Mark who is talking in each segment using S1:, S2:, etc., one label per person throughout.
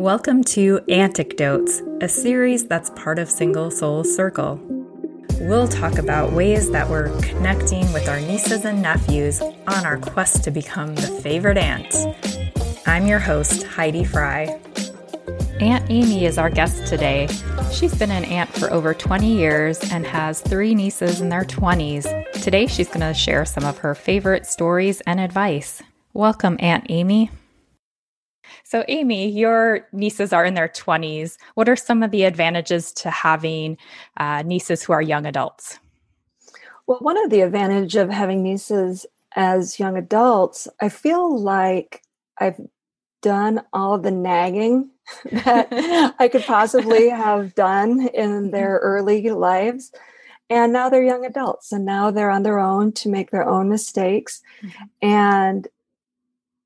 S1: Welcome to Anecdotes, a series that's part of Single Soul Circle. We'll talk about ways that we're connecting with our nieces and nephews on our quest to become the favorite aunt. I'm your host, Heidi Fry. Aunt Amy is our guest today. She's been an aunt for over 20 years and has three nieces in their 20s. Today, she's going to share some of her favorite stories and advice. Welcome, Aunt Amy. So, Amy, your nieces are in their 20s. What are some of the advantages to having uh, nieces who are young adults?
S2: Well, one of the advantage of having nieces as young adults, I feel like I've done all the nagging that I could possibly have done in mm-hmm. their early lives. And now they're young adults and now they're on their own to make their own mistakes. Mm-hmm. And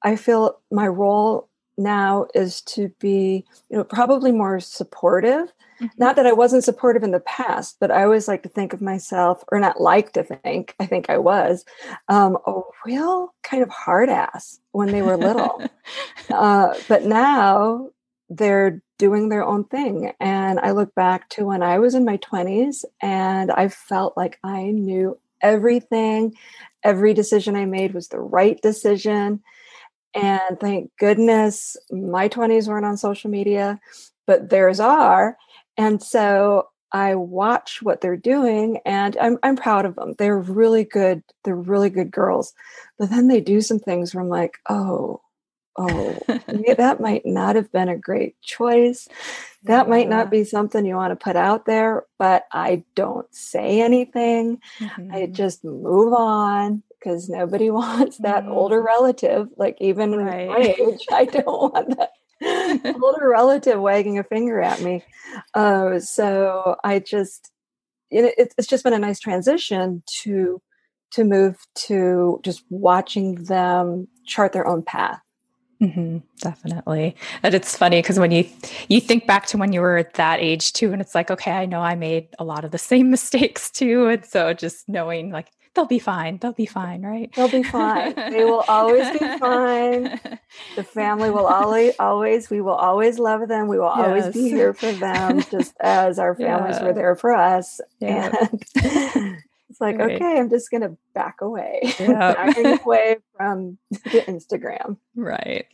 S2: I feel my role now is to be, you know, probably more supportive. Mm-hmm. Not that I wasn't supportive in the past, but I always like to think of myself, or not like to think, I think I was, um, a real kind of hard ass when they were little. uh, but now they're doing their own thing. And I look back to when I was in my 20s and I felt like I knew everything. Every decision I made was the right decision. And thank goodness my 20s weren't on social media, but theirs are. And so I watch what they're doing and I'm, I'm proud of them. They're really good. They're really good girls. But then they do some things where I'm like, oh, oh, that might not have been a great choice. That yeah. might not be something you want to put out there, but I don't say anything. Mm-hmm. I just move on because nobody wants that mm-hmm. older relative, like even right. my age, I don't want that older relative wagging a finger at me. Uh, so I just, you know, it, it's just been a nice transition to to move to just watching them chart their own path
S1: Mm-hmm, definitely. And it's funny because when you you think back to when you were at that age too, and it's like, okay, I know I made a lot of the same mistakes too. And so just knowing like they'll be fine. They'll be fine, right?
S2: They'll be fine. they will always be fine. The family will always always we will always love them. We will yes. always be here for them, just as our families yeah. were there for us. Yeah. And it's like, right. okay, I'm just going to back away, yep. backing away from the Instagram.
S1: Right.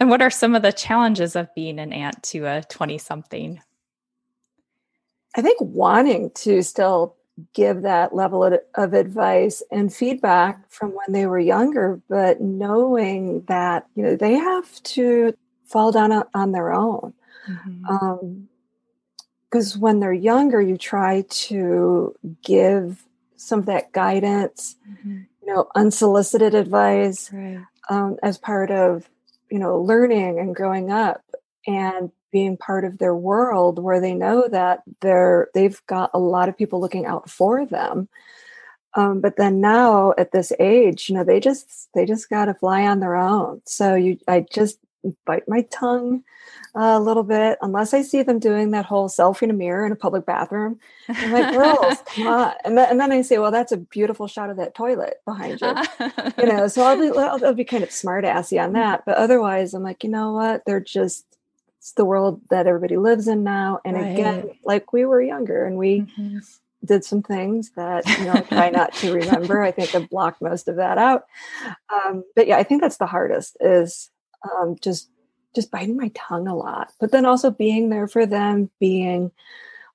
S1: And what are some of the challenges of being an aunt to a 20 something?
S2: I think wanting to still give that level of, of, advice and feedback from when they were younger, but knowing that, you know, they have to fall down on, their own. Mm-hmm. Um, because when they're younger, you try to give some of that guidance, mm-hmm. you know, unsolicited advice right. um, as part of, you know, learning and growing up and being part of their world where they know that they're they've got a lot of people looking out for them. Um, but then now at this age, you know, they just they just got to fly on their own. So you, I just bite my tongue a little bit unless I see them doing that whole selfie in a mirror in a public bathroom. I'm like, girls, come on. And then, and then I say, well, that's a beautiful shot of that toilet behind you. you know, so I'll be, I'll, I'll be kind of smart assy on that. But otherwise, I'm like, you know what? They're just, it's the world that everybody lives in now. And right. again, like we were younger and we, mm-hmm did some things that you know I try not to remember. I think I've blocked most of that out. Um, but yeah, I think that's the hardest is um, just just biting my tongue a lot, but then also being there for them, being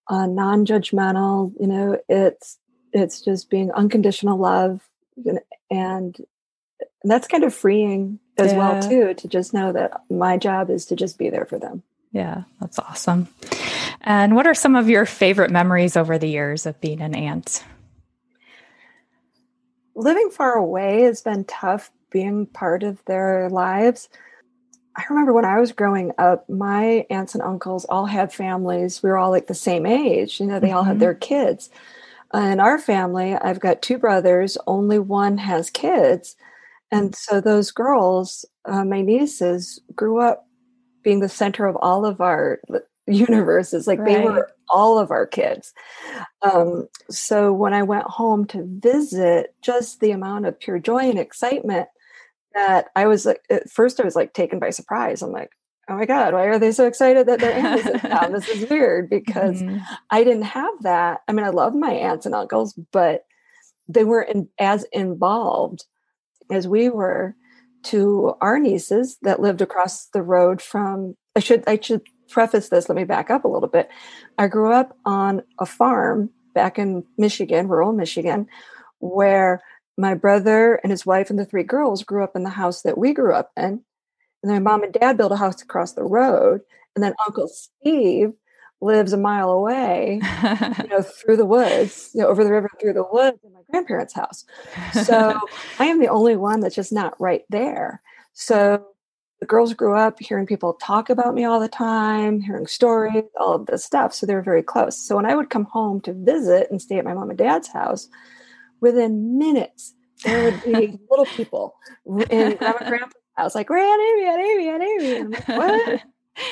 S2: uh, non-judgmental. You know, it's it's just being unconditional love, and, and that's kind of freeing as yeah. well too to just know that my job is to just be there for them.
S1: Yeah, that's awesome. And what are some of your favorite memories over the years of being an aunt?
S2: Living far away has been tough being part of their lives. I remember when I was growing up, my aunts and uncles all had families. We were all like the same age. You know, they mm-hmm. all had mm-hmm. their kids. In our family, I've got two brothers, only one has kids. And so those girls, uh, my nieces, grew up being the center of all of our universes. Like right. they were all of our kids. Um, so when I went home to visit, just the amount of pure joy and excitement that I was like, at first I was like taken by surprise. I'm like, oh my God, why are they so excited that their aunt is in town? This is weird because mm-hmm. I didn't have that. I mean, I love my aunts and uncles, but they weren't in, as involved as we were to our nieces that lived across the road from I should I should preface this, let me back up a little bit. I grew up on a farm back in Michigan, rural Michigan, where my brother and his wife and the three girls grew up in the house that we grew up in. And then my mom and dad built a house across the road. And then Uncle Steve lives a mile away, you know, through the woods, you know, over the river through the woods in my grandparents' house. So I am the only one that's just not right there. So the girls grew up hearing people talk about me all the time, hearing stories, all of this stuff. So they were very close. So when I would come home to visit and stay at my mom and dad's house, within minutes, there would be little people in grandma grandpa's house, like, Aunt Amy, Aunt Amy, Aunt Amy. And I'm like, what?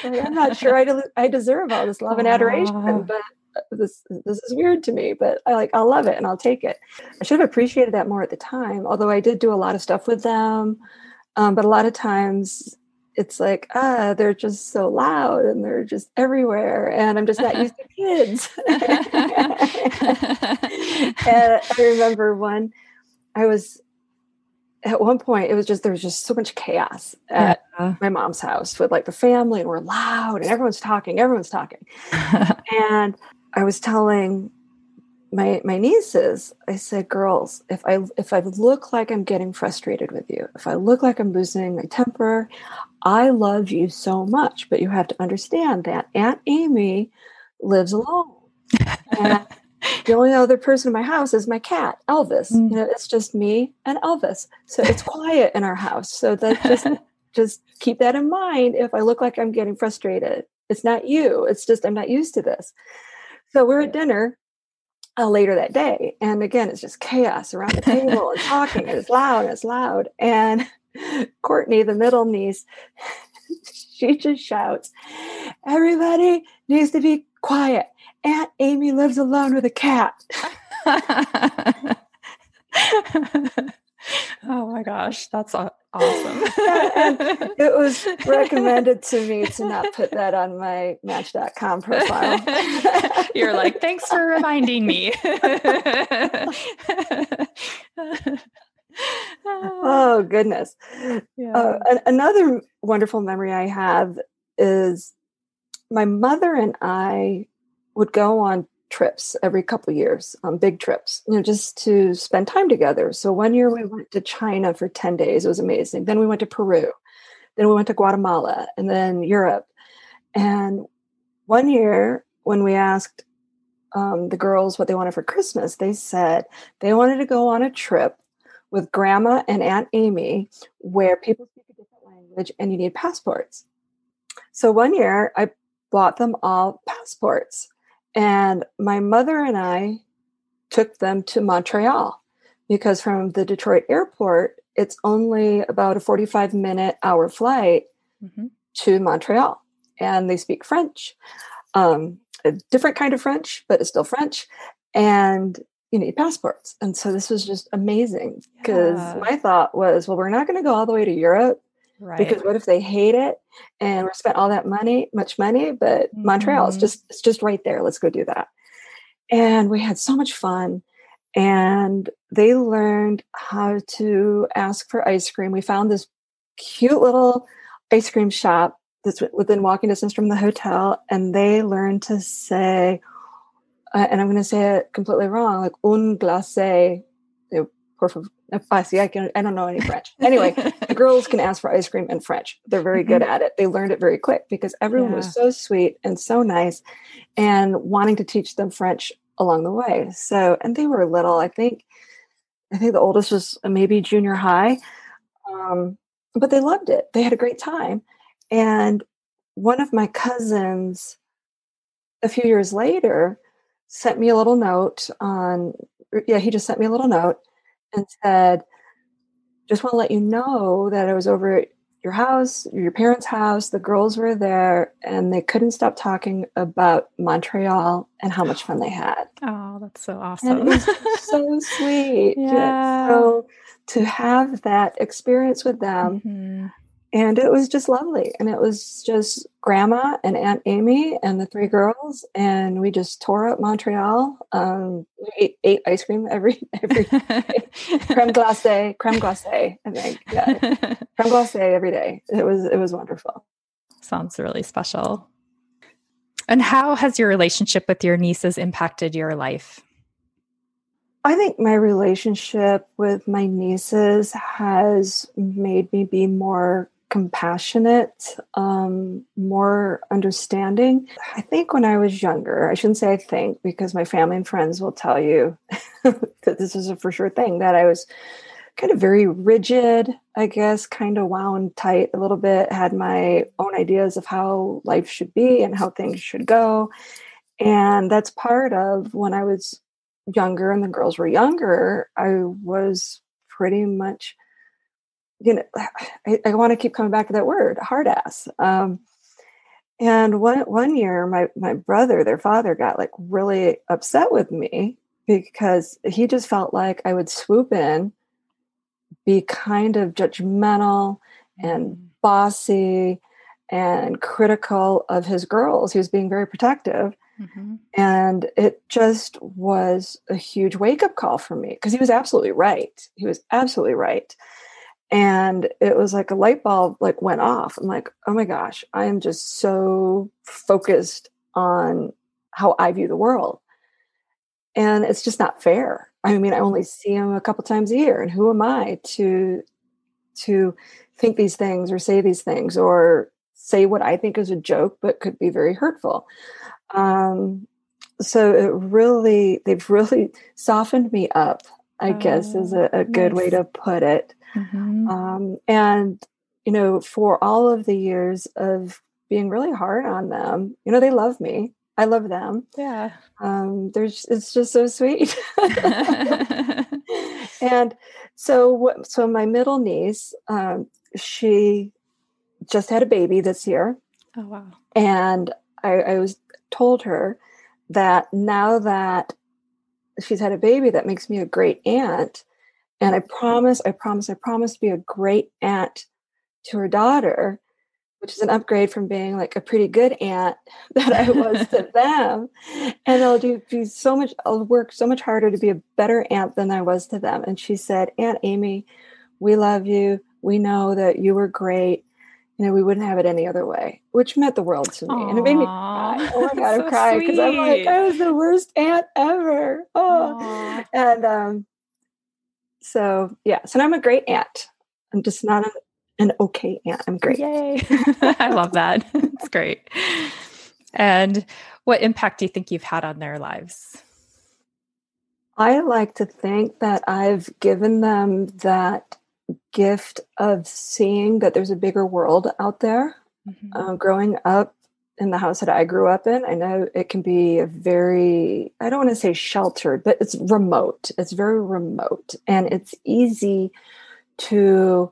S2: Like, I'm not sure I, de- I deserve all this love and adoration, but uh, this this is weird to me. But I like I'll love it and I'll take it. I should have appreciated that more at the time. Although I did do a lot of stuff with them, um, but a lot of times it's like ah they're just so loud and they're just everywhere and i'm just not used to kids and i remember one i was at one point it was just there was just so much chaos at yeah. my mom's house with like the family and we're loud and everyone's talking everyone's talking and i was telling my my nieces i said girls if i if i look like i'm getting frustrated with you if i look like i'm losing my temper i love you so much but you have to understand that aunt amy lives alone and the only other person in my house is my cat, Elvis. Mm. You know, it's just me and Elvis. So it's quiet in our house. So that just just keep that in mind if I look like I'm getting frustrated. It's not you. It's just I'm not used to this. So we're at dinner uh, later that day. And again, it's just chaos around the table and talking. And it's loud and it's loud. And Courtney, the middle niece, she just shouts, Everybody needs to be quiet. Aunt Amy lives alone with a cat.
S1: oh my gosh, that's awesome.
S2: it was recommended to me to not put that on my match.com profile.
S1: You're like, thanks for reminding me.
S2: oh, goodness. Yeah. Uh, another wonderful memory I have is my mother and I would go on trips every couple years on big trips you know just to spend time together. So one year we went to china for 10 days it was amazing. Then we went to peru then we went to guatemala and then europe. And one year when we asked um, the girls what they wanted for christmas they said they wanted to go on a trip with grandma and aunt amy where people speak a different language and you need passports. So one year i bought them all passports and my mother and I took them to Montreal because from the Detroit airport, it's only about a 45 minute hour flight mm-hmm. to Montreal. And they speak French, um, a different kind of French, but it's still French. And you need passports. And so this was just amazing because yeah. my thought was, well, we're not going to go all the way to Europe Right. Because what if they hate it and we spent all that money, much money, but mm-hmm. Montreal is just it's just right there. Let's go do that. And we had so much fun. And they learned how to ask for ice cream. We found this cute little ice cream shop that's within walking distance from the hotel, and they learned to say, uh, and I'm going to say it completely wrong, like un por favor, I see. I can. I don't know any French. Anyway, the girls can ask for ice cream in French. They're very good mm-hmm. at it. They learned it very quick because everyone yeah. was so sweet and so nice, and wanting to teach them French along the way. So, and they were little. I think. I think the oldest was maybe junior high, um, but they loved it. They had a great time, and one of my cousins, a few years later, sent me a little note on. Yeah, he just sent me a little note and said, just want to let you know that I was over at your house, your parents' house. The girls were there and they couldn't stop talking about Montreal and how much fun they had.
S1: Oh, that's so awesome.
S2: so sweet. Yeah. So to have that experience with them mm-hmm. And it was just lovely. And it was just grandma and aunt amy and the three girls and we just tore up montreal. Um, we ate, ate, ice cream every every day. creme glacé creme glacé i think. Yeah. Creme glacé every day. It was it was wonderful.
S1: Sounds really special. And how has your relationship with your nieces impacted your life?
S2: I think my relationship with my nieces has made me be more compassionate, um, more understanding. I think when I was younger, I shouldn't say I think because my family and friends will tell you that this is a for sure thing, that I was kind of very rigid, I guess, kind of wound tight a little bit, had my own ideas of how life should be and how things should go. And that's part of when I was younger and the girls were younger, I was pretty much you know, I, I want to keep coming back to that word, hard ass. Um, and one one year, my my brother, their father, got like really upset with me because he just felt like I would swoop in, be kind of judgmental and mm. bossy and critical of his girls. He was being very protective. Mm-hmm. And it just was a huge wake up call for me because he was absolutely right. He was absolutely right and it was like a light bulb like went off. I'm like oh my gosh i am just so focused on how i view the world. And it's just not fair. I mean i only see him a couple times a year and who am i to to think these things or say these things or say what i think is a joke but could be very hurtful. Um so it really they've really softened me up i oh, guess is a, a good nice. way to put it Mm-hmm. Um, and, you know, for all of the years of being really hard on them, you know, they love me. I love them.
S1: Yeah.
S2: Um, there's, it's just so sweet. and so, so my middle niece, um, she just had a baby this year.
S1: Oh, wow.
S2: And I, I was told her that now that she's had a baby, that makes me a great aunt and I mm-hmm. promise, I promise, I promise to be a great aunt to her daughter, which is an upgrade from being like a pretty good aunt that I was to them. And I'll do, do so much, I'll work so much harder to be a better aunt than I was to them. And she said, Aunt Amy, we love you. We know that you were great. You know, we wouldn't have it any other way, which meant the world to me. Aww. And it made me cry. Oh my God, so crying because I'm like, I was the worst aunt ever. Oh. Aww. And um, so yeah, so I'm a great aunt. I'm just not an, an okay aunt. I'm great.
S1: Yay. I love that. it's great. And what impact do you think you've had on their lives?
S2: I like to think that I've given them that gift of seeing that there's a bigger world out there. Mm-hmm. Uh, growing up in the house that I grew up in, I know it can be a very, I don't want to say sheltered, but it's remote. It's very remote. And it's easy to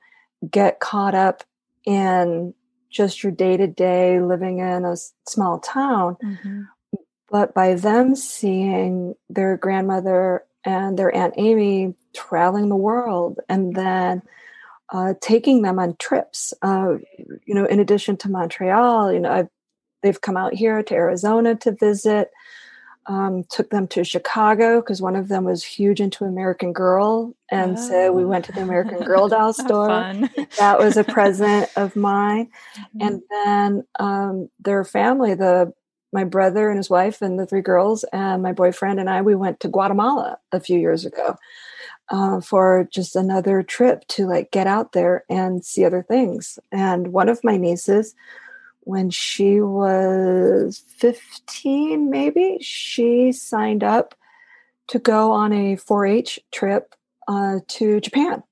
S2: get caught up in just your day to day living in a small town. Mm-hmm. But by them seeing their grandmother and their Aunt Amy traveling the world and then uh, taking them on trips. Uh, you know, in addition to Montreal, you know, I've They've come out here to Arizona to visit. Um, took them to Chicago because one of them was huge into American Girl, and oh. so we went to the American Girl doll store. that was a present of mine, mm-hmm. and then um, their family, the my brother and his wife and the three girls and my boyfriend and I, we went to Guatemala a few years ago uh, for just another trip to like get out there and see other things. And one of my nieces when she was 15, maybe, she signed up to go on a 4 H trip uh, to Japan.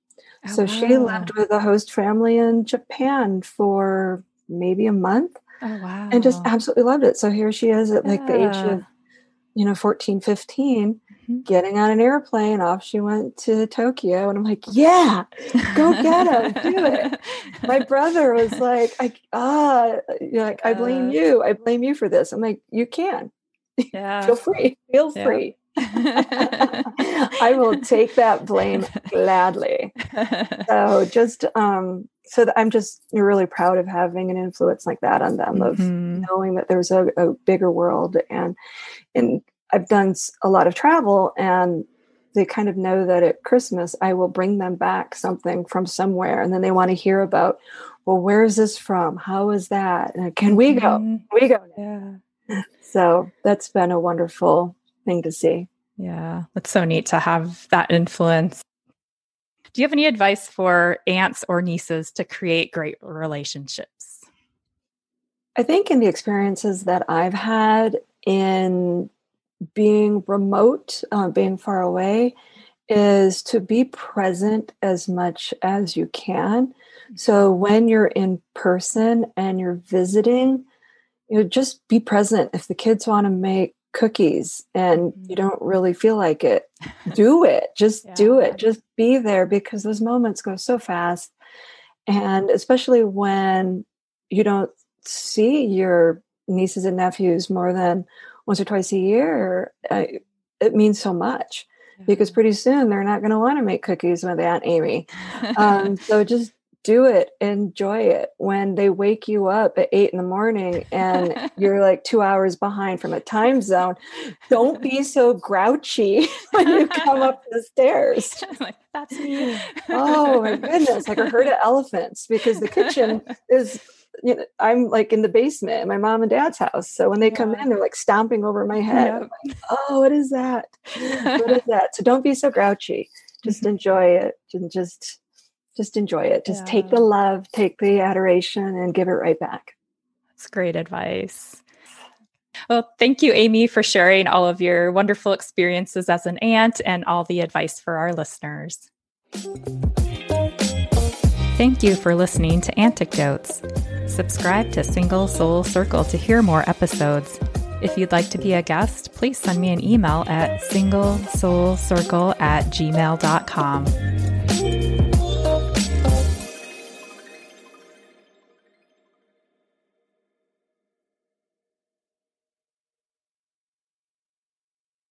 S2: Oh, so wow. she lived with a host family in Japan for maybe a month.
S1: Oh, wow.
S2: And just absolutely loved it. So here she is at like yeah. the age of, you know, 14, 15, mm-hmm. getting on an airplane. Off she went to Tokyo. And I'm like, yeah, go get him, do it. My brother was like, I, ah, you're like, I blame uh, you. I blame you for this. I'm like, you can.
S1: Yeah.
S2: Feel free. Feel yeah. free. I will take that blame gladly. So just um so I'm just really proud of having an influence like that on them, of
S1: Mhm.
S2: knowing that there's a, a bigger world. And and I've done a lot of travel, and they kind of know that at Christmas I will bring them back something from somewhere, and then they want to hear about, well, where is this from? How is that? And can we go?
S1: Mhm.
S2: Can we go? now?"
S1: Yeah.
S2: So that's been a wonderful thing to see.
S1: Yeah. That's so neat to have that influence. Do you have any advice for aunts or nieces to create great relationships?
S2: I think in the experiences that I've had in being remote, uh, being far away, is to be present as much as you can. So when you're in person and you're visiting, you know, just be present. If the kids want to make cookies and you don't really feel like it, do it. Just do it. Just be there because those moments go so fast. And especially when you don't see your nieces and nephews more than once or twice a year, uh, it means so much because pretty soon they're not going to want to make cookies with Aunt Amy. Um, so just do it, enjoy it. When they wake you up at eight in the morning and you're like two hours behind from a time zone, don't be so grouchy when you come up the stairs.
S1: like, that's me.
S2: Oh my goodness, like a herd of elephants because the kitchen is you know, I'm like in the basement at my mom and dad's house. So when they come in, they're like stomping over my head. I'm like, oh, what is that? What is that? So don't be so grouchy. Mm-hmm. Just enjoy it and just just enjoy it. Just take the love, take the adoration, and give it right back.
S1: That's great advice. Well, thank you, Amy, for sharing all of your wonderful experiences as an aunt and all the advice for our listeners. Thank you for listening to Anecdotes. Subscribe to Single Soul Circle to hear more episodes. If you'd like to be a guest, please send me an email at singlesoulcircle at gmail.com.